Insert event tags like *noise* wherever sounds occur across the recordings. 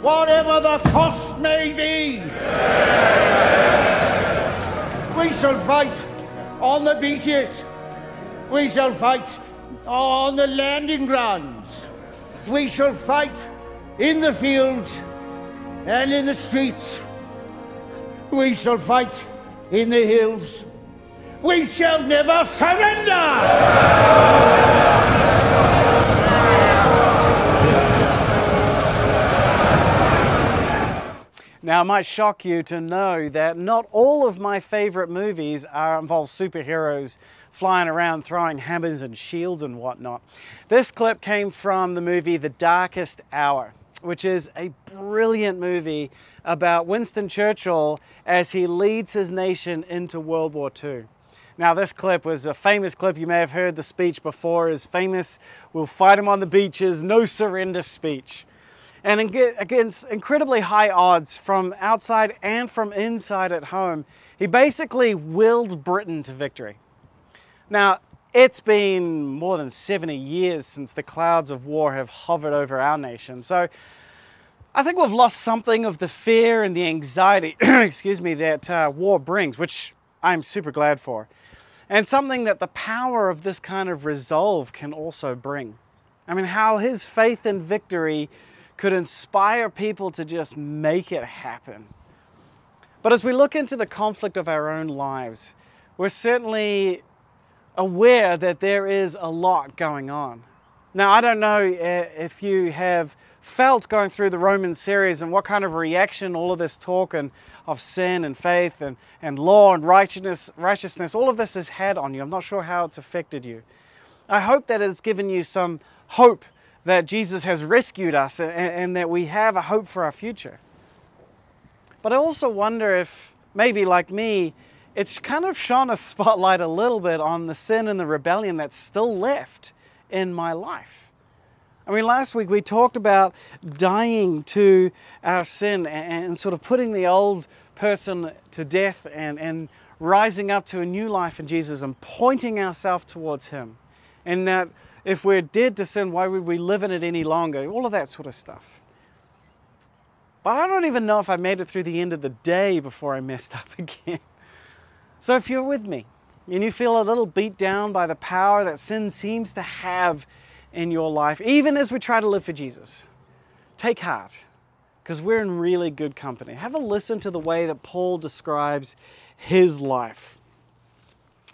whatever the cost may be. We shall fight on the beaches. We shall fight on the landing grounds. We shall fight in the fields and in the streets. We shall fight in the hills. We shall never surrender! Now, it might shock you to know that not all of my favorite movies are, involve superheroes flying around throwing hammers and shields and whatnot. This clip came from the movie The Darkest Hour, which is a brilliant movie about Winston Churchill as he leads his nation into World War II. Now, this clip was a famous clip. You may have heard the speech before, is famous, we'll fight him on the beaches, no surrender speech and against incredibly high odds from outside and from inside at home, he basically willed Britain to victory. Now, it's been more than 70 years since the clouds of war have hovered over our nation. So I think we've lost something of the fear and the anxiety, *clears throat* excuse me, that uh, war brings, which I'm super glad for. And something that the power of this kind of resolve can also bring. I mean, how his faith in victory could inspire people to just make it happen. But as we look into the conflict of our own lives, we're certainly aware that there is a lot going on. Now, I don't know if you have felt going through the Roman series and what kind of reaction all of this talk and of sin and faith and, and law and righteousness, righteousness, all of this has had on you. I'm not sure how it's affected you. I hope that it's given you some hope that Jesus has rescued us and, and that we have a hope for our future. But I also wonder if maybe like me, it's kind of shone a spotlight a little bit on the sin and the rebellion that's still left in my life. I mean, last week we talked about dying to our sin and, sort of putting the old person to death and, and rising up to a new life in Jesus and pointing ourselves towards Him. And that if we're dead to sin, why would we live in it any longer? All of that sort of stuff. But I don't even know if I made it through the end of the day before I messed up *laughs* again. So if you're with me and you feel a little beat down by the power that sin seems to have in your life, even as we try to live for Jesus, take heart because we're in really good company. Have a listen to the way that Paul describes his life.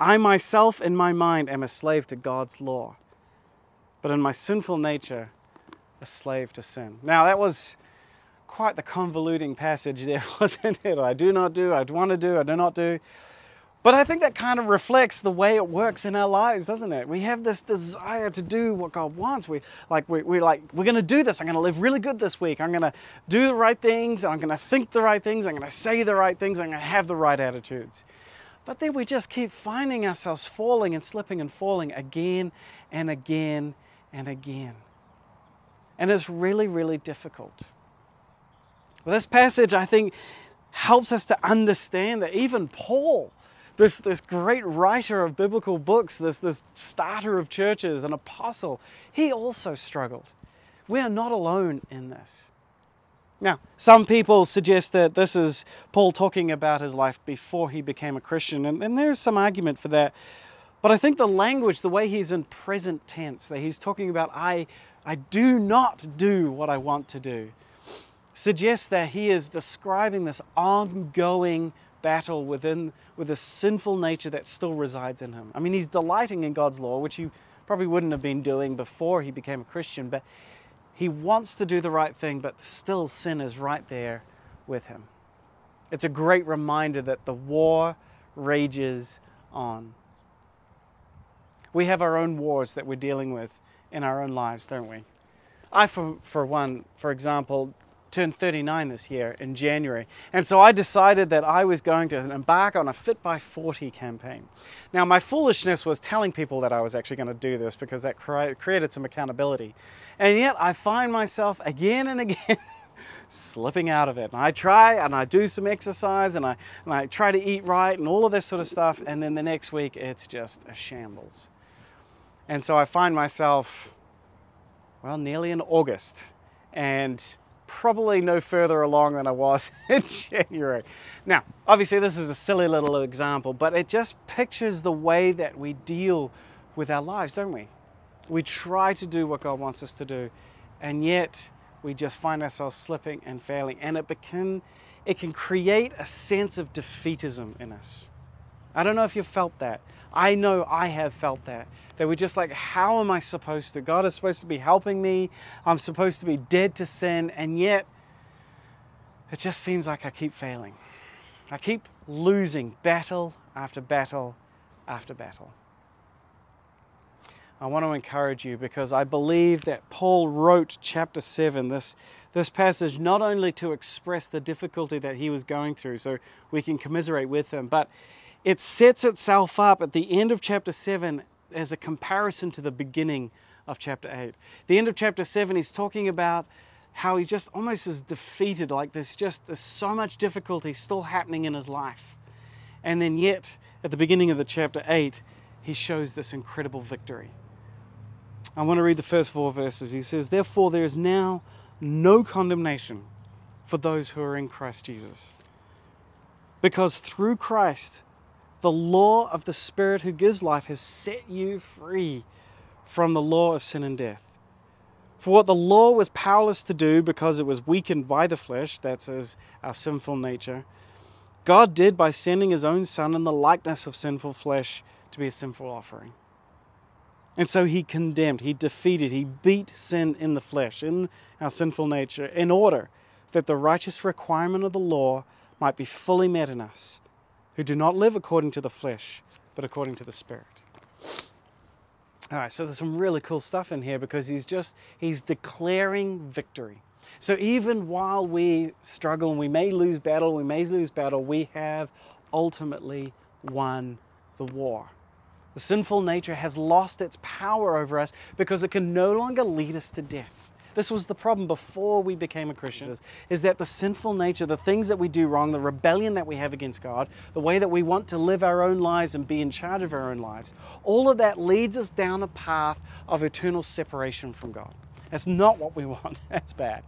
I myself, in my mind, am a slave to God's law, but in my sinful nature, a slave to sin. Now, that was quite the convoluting passage there, *laughs* wasn't it? I do not do, I want to do, I do not do. But I think that kind of reflects the way it works in our lives, doesn't it? We have this desire to do what God wants. We like we, we're like we're going to do this. I'm going to live really good this week. I'm going to do the right things. I'm going to think the right things. I'm going to say the right things. I'm going to have the right attitudes. But then we just keep finding ourselves falling and slipping and falling again and again and again. And it's really, really difficult. Well, this passage, I think, helps us to understand that even Paul, this, this great writer of biblical books, this, this starter of churches, an apostle, he also struggled. We are not alone in this. Now, some people suggest that this is Paul talking about his life before he became a Christian, and, and there's some argument for that. But I think the language, the way he's in present tense, that he's talking about, I, I do not do what I want to do, suggests that he is describing this ongoing battle within with a sinful nature that still resides in him. I mean, he's delighting in God's law, which he probably wouldn't have been doing before he became a Christian, but he wants to do the right thing, but still sin is right there with him. It's a great reminder that the war rages on. We have our own wars that we're dealing with in our own lives, don't we? I, for, for one, for example, turned 39 this year in January. And so I decided that I was going to embark on a Fit by 40 campaign. Now, my foolishness was telling people that I was actually going to do this because that created some accountability. And yet I find myself again and again *laughs* slipping out of it. And I try and I do some exercise and I, and I try to eat right and all of this sort of stuff. And then the next week, it's just a shambles. And so I find myself, well, nearly in August. And probably no further along than I was *laughs* in January. Now, obviously, this is a silly little example, but it just pictures the way that we deal with our lives, don't we? We try to do what God wants us to do, and yet we just find ourselves slipping and failing, and it can, it can create a sense of defeatism in us. I don't know if you've felt that. I know I have felt that. That we're just like, how am I supposed to? God is supposed to be helping me. I'm supposed to be dead to sin. And yet, it just seems like I keep failing. I keep losing battle after battle after battle. I want to encourage you because I believe that Paul wrote chapter 7, this, this passage, not only to express the difficulty that he was going through so we can commiserate with him, but it sets itself up at the end of chapter 7 as a comparison to the beginning of chapter 8. The end of chapter 7, he's talking about how he just almost is defeated, like there's just there's so much difficulty still happening in his life. And then, yet, at the beginning of the chapter 8, he shows this incredible victory. I want to read the first four verses. He says, Therefore, there is now no condemnation for those who are in Christ Jesus. Because through Christ, the law of the Spirit who gives life has set you free from the law of sin and death. For what the law was powerless to do because it was weakened by the flesh, that's our sinful nature, God did by sending his own Son in the likeness of sinful flesh to be a sinful offering. And so he condemned, he defeated, he beat sin in the flesh, in our sinful nature, in order that the righteous requirement of the law might be fully met in us who do not live according to the flesh, but according to the Spirit. All right, so there's some really cool stuff in here because he's just, he's declaring victory. So even while we struggle and we may lose battle, we may lose battle, we have ultimately won the war. The sinful nature has lost its power over us because it can no longer lead us to death. This was the problem before we became a Christian, is that the sinful nature, the things that we do wrong, the rebellion that we have against God, the way that we want to live our own lives and be in charge of our own lives, all of that leads us down a path of eternal separation from God. That's not what we *laughs* want. That's bad.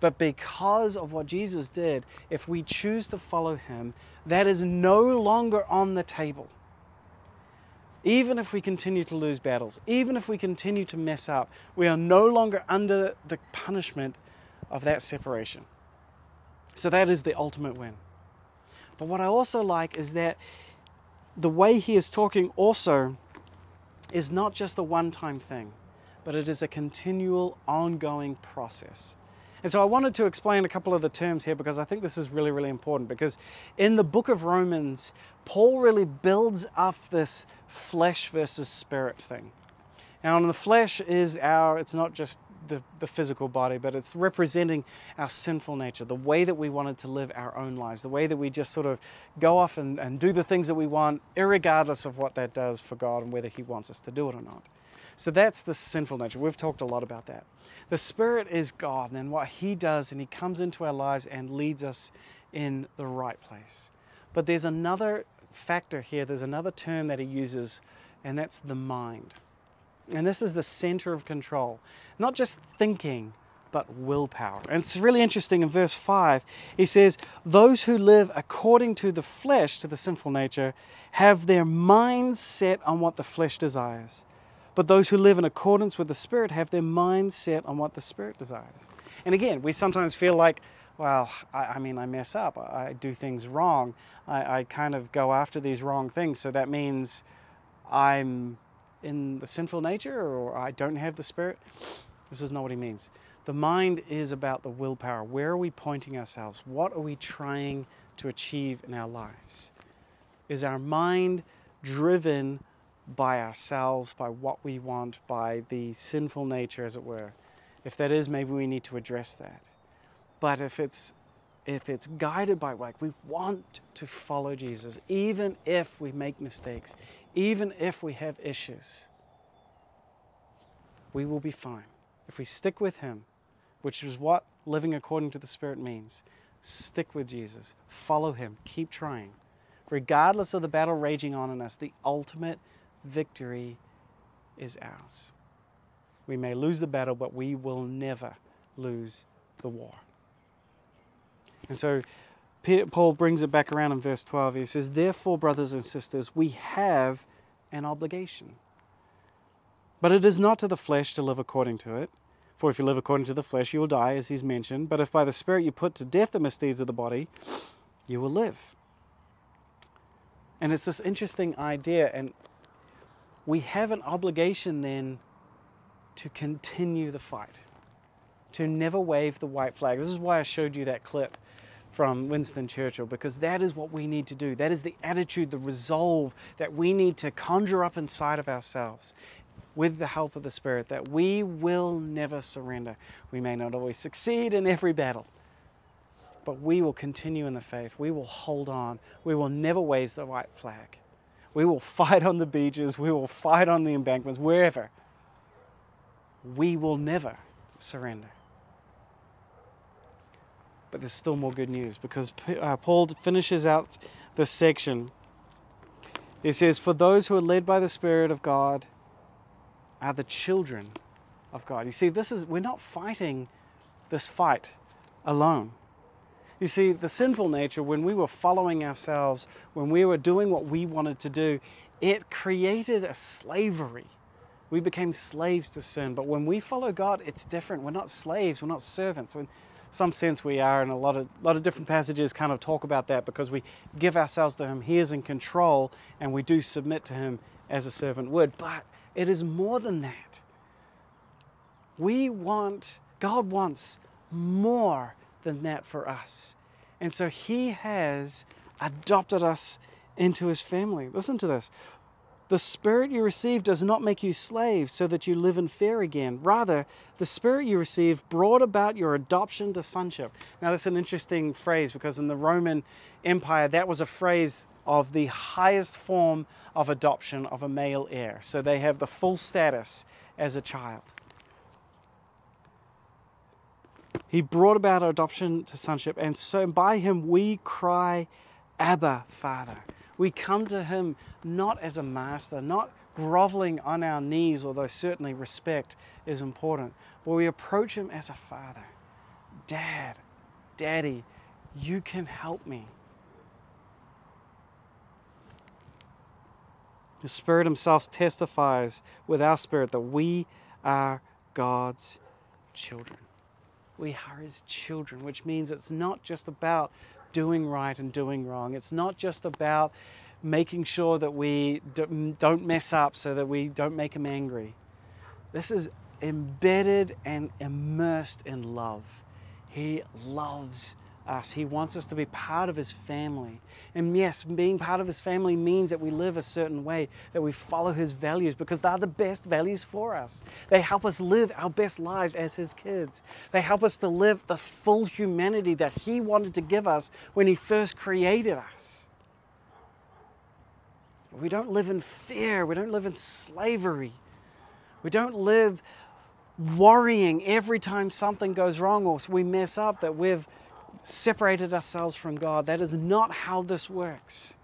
But because of what Jesus did, if we choose to follow him, that is no longer on the table even if we continue to lose battles, even if we continue to mess up, we are no longer under the punishment of that separation. So that is the ultimate win. But what I also like is that the way he is talking also is not just a one time thing, but it is a continual, ongoing process. And so I wanted to explain a couple of the terms here because I think this is really, really important. Because in the book of Romans, Paul really builds up this flesh versus spirit thing. Now, the flesh is our, it's not just the, the physical body, but it's representing our sinful nature, the way that we wanted to live our own lives, the way that we just sort of go off and, and do the things that we want, regardless of what that does for God and whether He wants us to do it or not. So that's the sinful nature. We've talked a lot about that. The Spirit is God and what He does, and He comes into our lives and leads us in the right place. But there's another factor here, there's another term that he uses, and that's the mind. And this is the center of control. Not just thinking, but willpower. And it's really interesting in verse 5, he says, Those who live according to the flesh, to the sinful nature, have their minds set on what the flesh desires. But those who live in accordance with the Spirit have their mind set on what the Spirit desires. And again, we sometimes feel like, well, I, I mean, I mess up, I, do things wrong, I, I kind of go after these wrong things, so that means I'm in the sinful nature or I don't have the Spirit. This is not what he means. The mind is about the willpower. Where are we pointing ourselves? What are we trying to achieve in our lives? Is our mind driven by ourselves, by what we want, by the sinful nature, as it were? If that is, maybe we need to address that. But if it's if it's guided by like we want to follow Jesus, even if we make mistakes, even if we have issues, we will be fine. If we stick with Him, which is what living according to the Spirit means, stick with Jesus, follow Him, keep trying. Regardless of the battle raging on in us, the ultimate victory is ours. We may lose the battle, but we will never lose the war. And so Paul brings it back around in verse 12. He says, Therefore, brothers and sisters, we have an obligation. But it is not to the flesh to live according to it. For if you live according to the flesh, you will die, as he's mentioned. But if by the Spirit you put to death the misdeeds of the body, you will live. And it's this interesting idea, and we have an obligation then to continue the fight, to never wave the white flag. This is why I showed you that clip from Winston Churchill, because that is what we need to do. That is the attitude, the resolve that we need to conjure up inside of ourselves with the help of the Spirit, that we will never surrender. We may not always succeed in every battle, but we will continue in the faith. We will hold on. We will never wave the white flag. We will fight on the beaches. We will fight on the embankments, wherever. We will never surrender. But there's still more good news because uh, Paul finishes out this section. He says, For those who are led by the Spirit of God are the children of God. You see, this is we're not fighting this fight alone. You see, the sinful nature, when we were following ourselves, when we were doing what we wanted to do, it created a slavery. We became slaves to sin. But when we follow God, it's different. We're not slaves, we're not servants. In some sense, we are, and a lot of, lot of different passages kind of talk about that because we give ourselves to Him. He is in control, and we do submit to Him as a servant would. But it is more than that. We want, God wants more than that for us. And so He has adopted us into His family. Listen to this. The Spirit you receive does not make you slaves so that you live in fear again. Rather, the Spirit you receive brought about your adoption to sonship. Now, that's an interesting phrase because in the Roman Empire, that was a phrase of the highest form of adoption of a male heir. So they have the full status as a child. He brought about our adoption to sonship, and so by him we cry, Abba, Father. We come to him not as a master, not groveling on our knees, although certainly respect is important, but we approach him as a father. Dad, Daddy, you can help me. The Spirit Himself testifies with our spirit that we are God's children we are his children, which means it's not just about doing right and doing wrong. It's not just about making sure that we don't mess up so that we don't make him angry. This is embedded and immersed in love. He loves us. He wants us to be part of His family. And yes, being part of His family means that we live a certain way, that we follow His values because they're the best values for us. They help us live our best lives as His kids. They help us to live the full humanity that He wanted to give us when He first created us. We don't live in fear, we don't live in slavery, we don't live worrying every time something goes wrong or we mess up that we've separated ourselves from God. That is not how this works.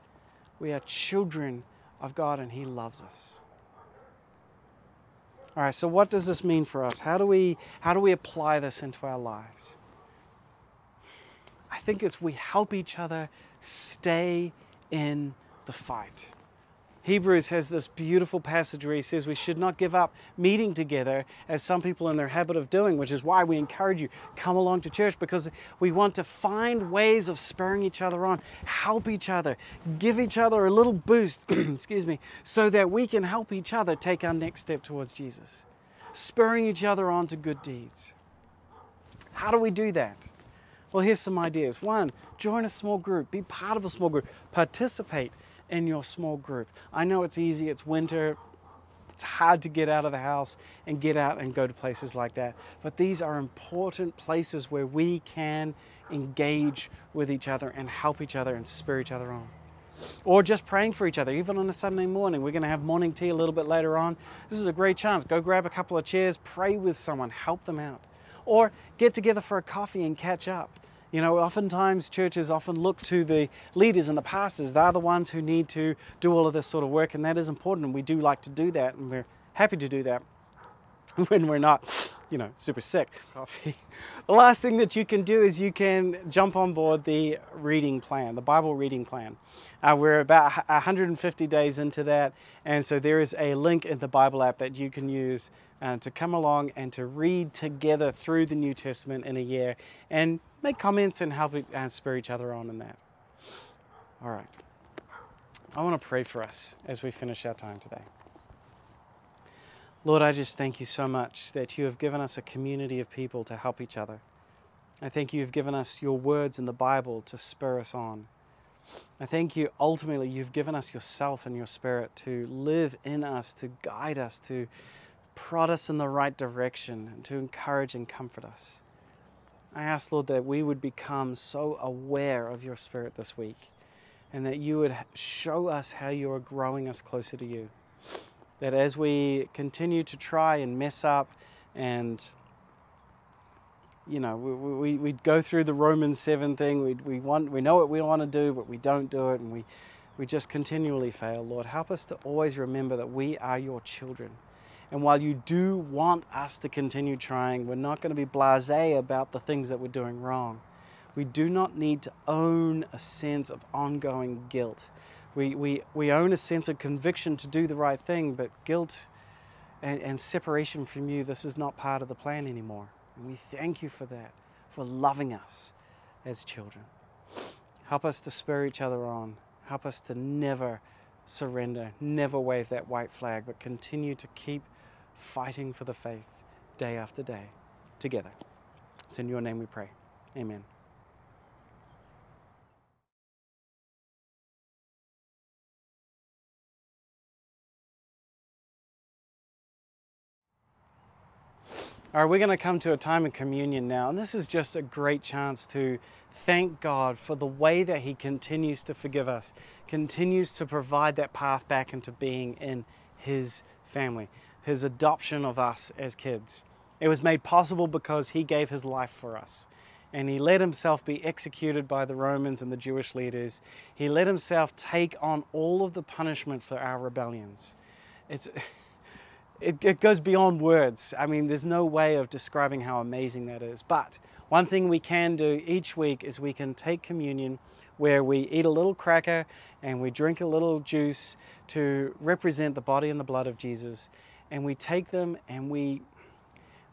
We are children of God and He loves us. All right, so what does this mean for us? How do we, how do we apply this into our lives? I think it's we help each other stay in the fight. Hebrews has this beautiful passage where he says we should not give up meeting together as some people in their habit of doing, which is why we encourage you come along to church because we want to find ways of spurring each other on, help each other, give each other a little boost, *clears throat* excuse me, so that we can help each other take our next step towards Jesus, spurring each other on to good deeds. How do we do that? Well, here's some ideas. One, join a small group, be part of a small group, participate in your small group. I know it's easy, it's winter, it's hard to get out of the house and get out and go to places like that. But these are important places where we can engage with each other and help each other and spur each other on. Or just praying for each other, even on a Sunday morning. We're going to have morning tea a little bit later on. This is a great chance. Go grab a couple of chairs, pray with someone, help them out. Or get together for a coffee and catch up. You know, oftentimes churches often look to the leaders and the pastors. They're the ones who need to do all of this sort of work, and that is important. And we do like to do that, and we're happy to do that *laughs* when we're not, you know, super sick. Coffee. *laughs* The last thing that you can do is you can jump on board the reading plan, the Bible reading plan. Uh, we're about 150 days into that, and so there is a link in the Bible app that you can use uh, to come along and to read together through the New Testament in a year and make comments and help and uh, spur each other on in that. All right. I want to pray for us as we finish our time today. Lord, I just thank you so much that you have given us a community of people to help each other. I thank you have given us your words in the Bible to spur us on. I thank you ultimately you've given us yourself and your spirit to live in us, to guide us, to prod us in the right direction, and to encourage and comfort us. I ask, Lord, that we would become so aware of your spirit this week and that you would show us how you are growing us closer to you. That as we continue to try and mess up and you know we, we, we go through the romans 7 thing. We, we, want, we know what we want to do but we don't do it. And we, we just continually fail. Lord help us to always remember that we are your children and while you do want us to continue trying we're not going to be blasé about the things that we're doing wrong we do not need to own a sense of ongoing guilt we, we, we own a sense of conviction to do the right thing, but guilt and, and separation from you, this is not part of the plan anymore. And we thank you for that, for loving us as children. Help us to spur each other on. Help us to never surrender, never wave that white flag, but continue to keep fighting for the faith day after day together. It's in your name we pray. Amen. All right, we're going to come to a time of communion now, and this is just a great chance to thank God for the way that He continues to forgive us, continues to provide that path back into being in His family, His adoption of us as kids. It was made possible because He gave His life for us. And he let himself be executed by the Romans and the Jewish leaders. He let himself take on all of the punishment for our rebellions. It's, *laughs* it, it goes beyond words. I mean, there's no way of describing how amazing that is. But one thing we can do each week is we can take communion where we eat a little cracker and we drink a little juice to represent the body and the blood of Jesus. And we take them and we,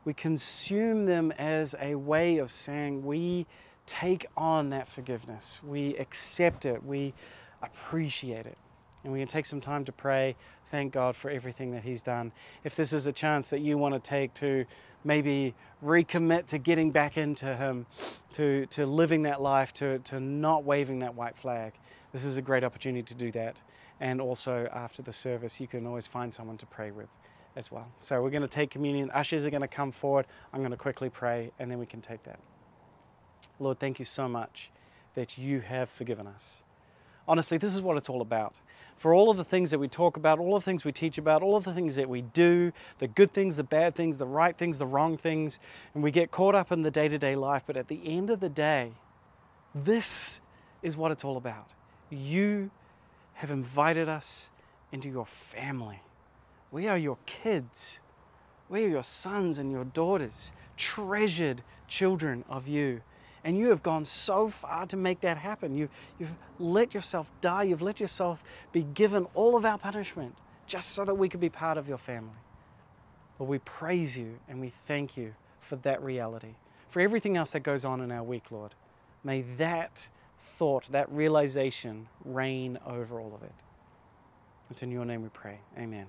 we consume them as a way of saying we take on that forgiveness, we accept it, we appreciate it. And we can take some time to pray thank God for everything that He's done. If this is a chance that you want to take to maybe recommit to getting back into Him, to, to living that life, to, to not waving that white flag, this is a great opportunity to do that. And also, after the service, you can always find someone to pray with as well. So, we're going to take communion. Ushers are going to come forward. I'm going to quickly pray, and then we can take that. Lord, thank you so much that you have forgiven us. Honestly, this is what it's all about for all of the things that we talk about, all of the things we teach about, all of the things that we do, the good things, the bad things, the right things, the wrong things, and we get caught up in the day to day life. But at the end of the day, This is what it's all about. You have invited us into your family. We are your kids. We are your sons and your daughters, treasured children of you. And you have gone so far to make that happen. You, you've let yourself die. You've let yourself be given all of our punishment just so that we could be part of your family. Well, we praise you and we thank you for that reality. For everything else that goes on in our week, Lord, may that thought, that realization reign over all of it. It's in your name we pray. Amen.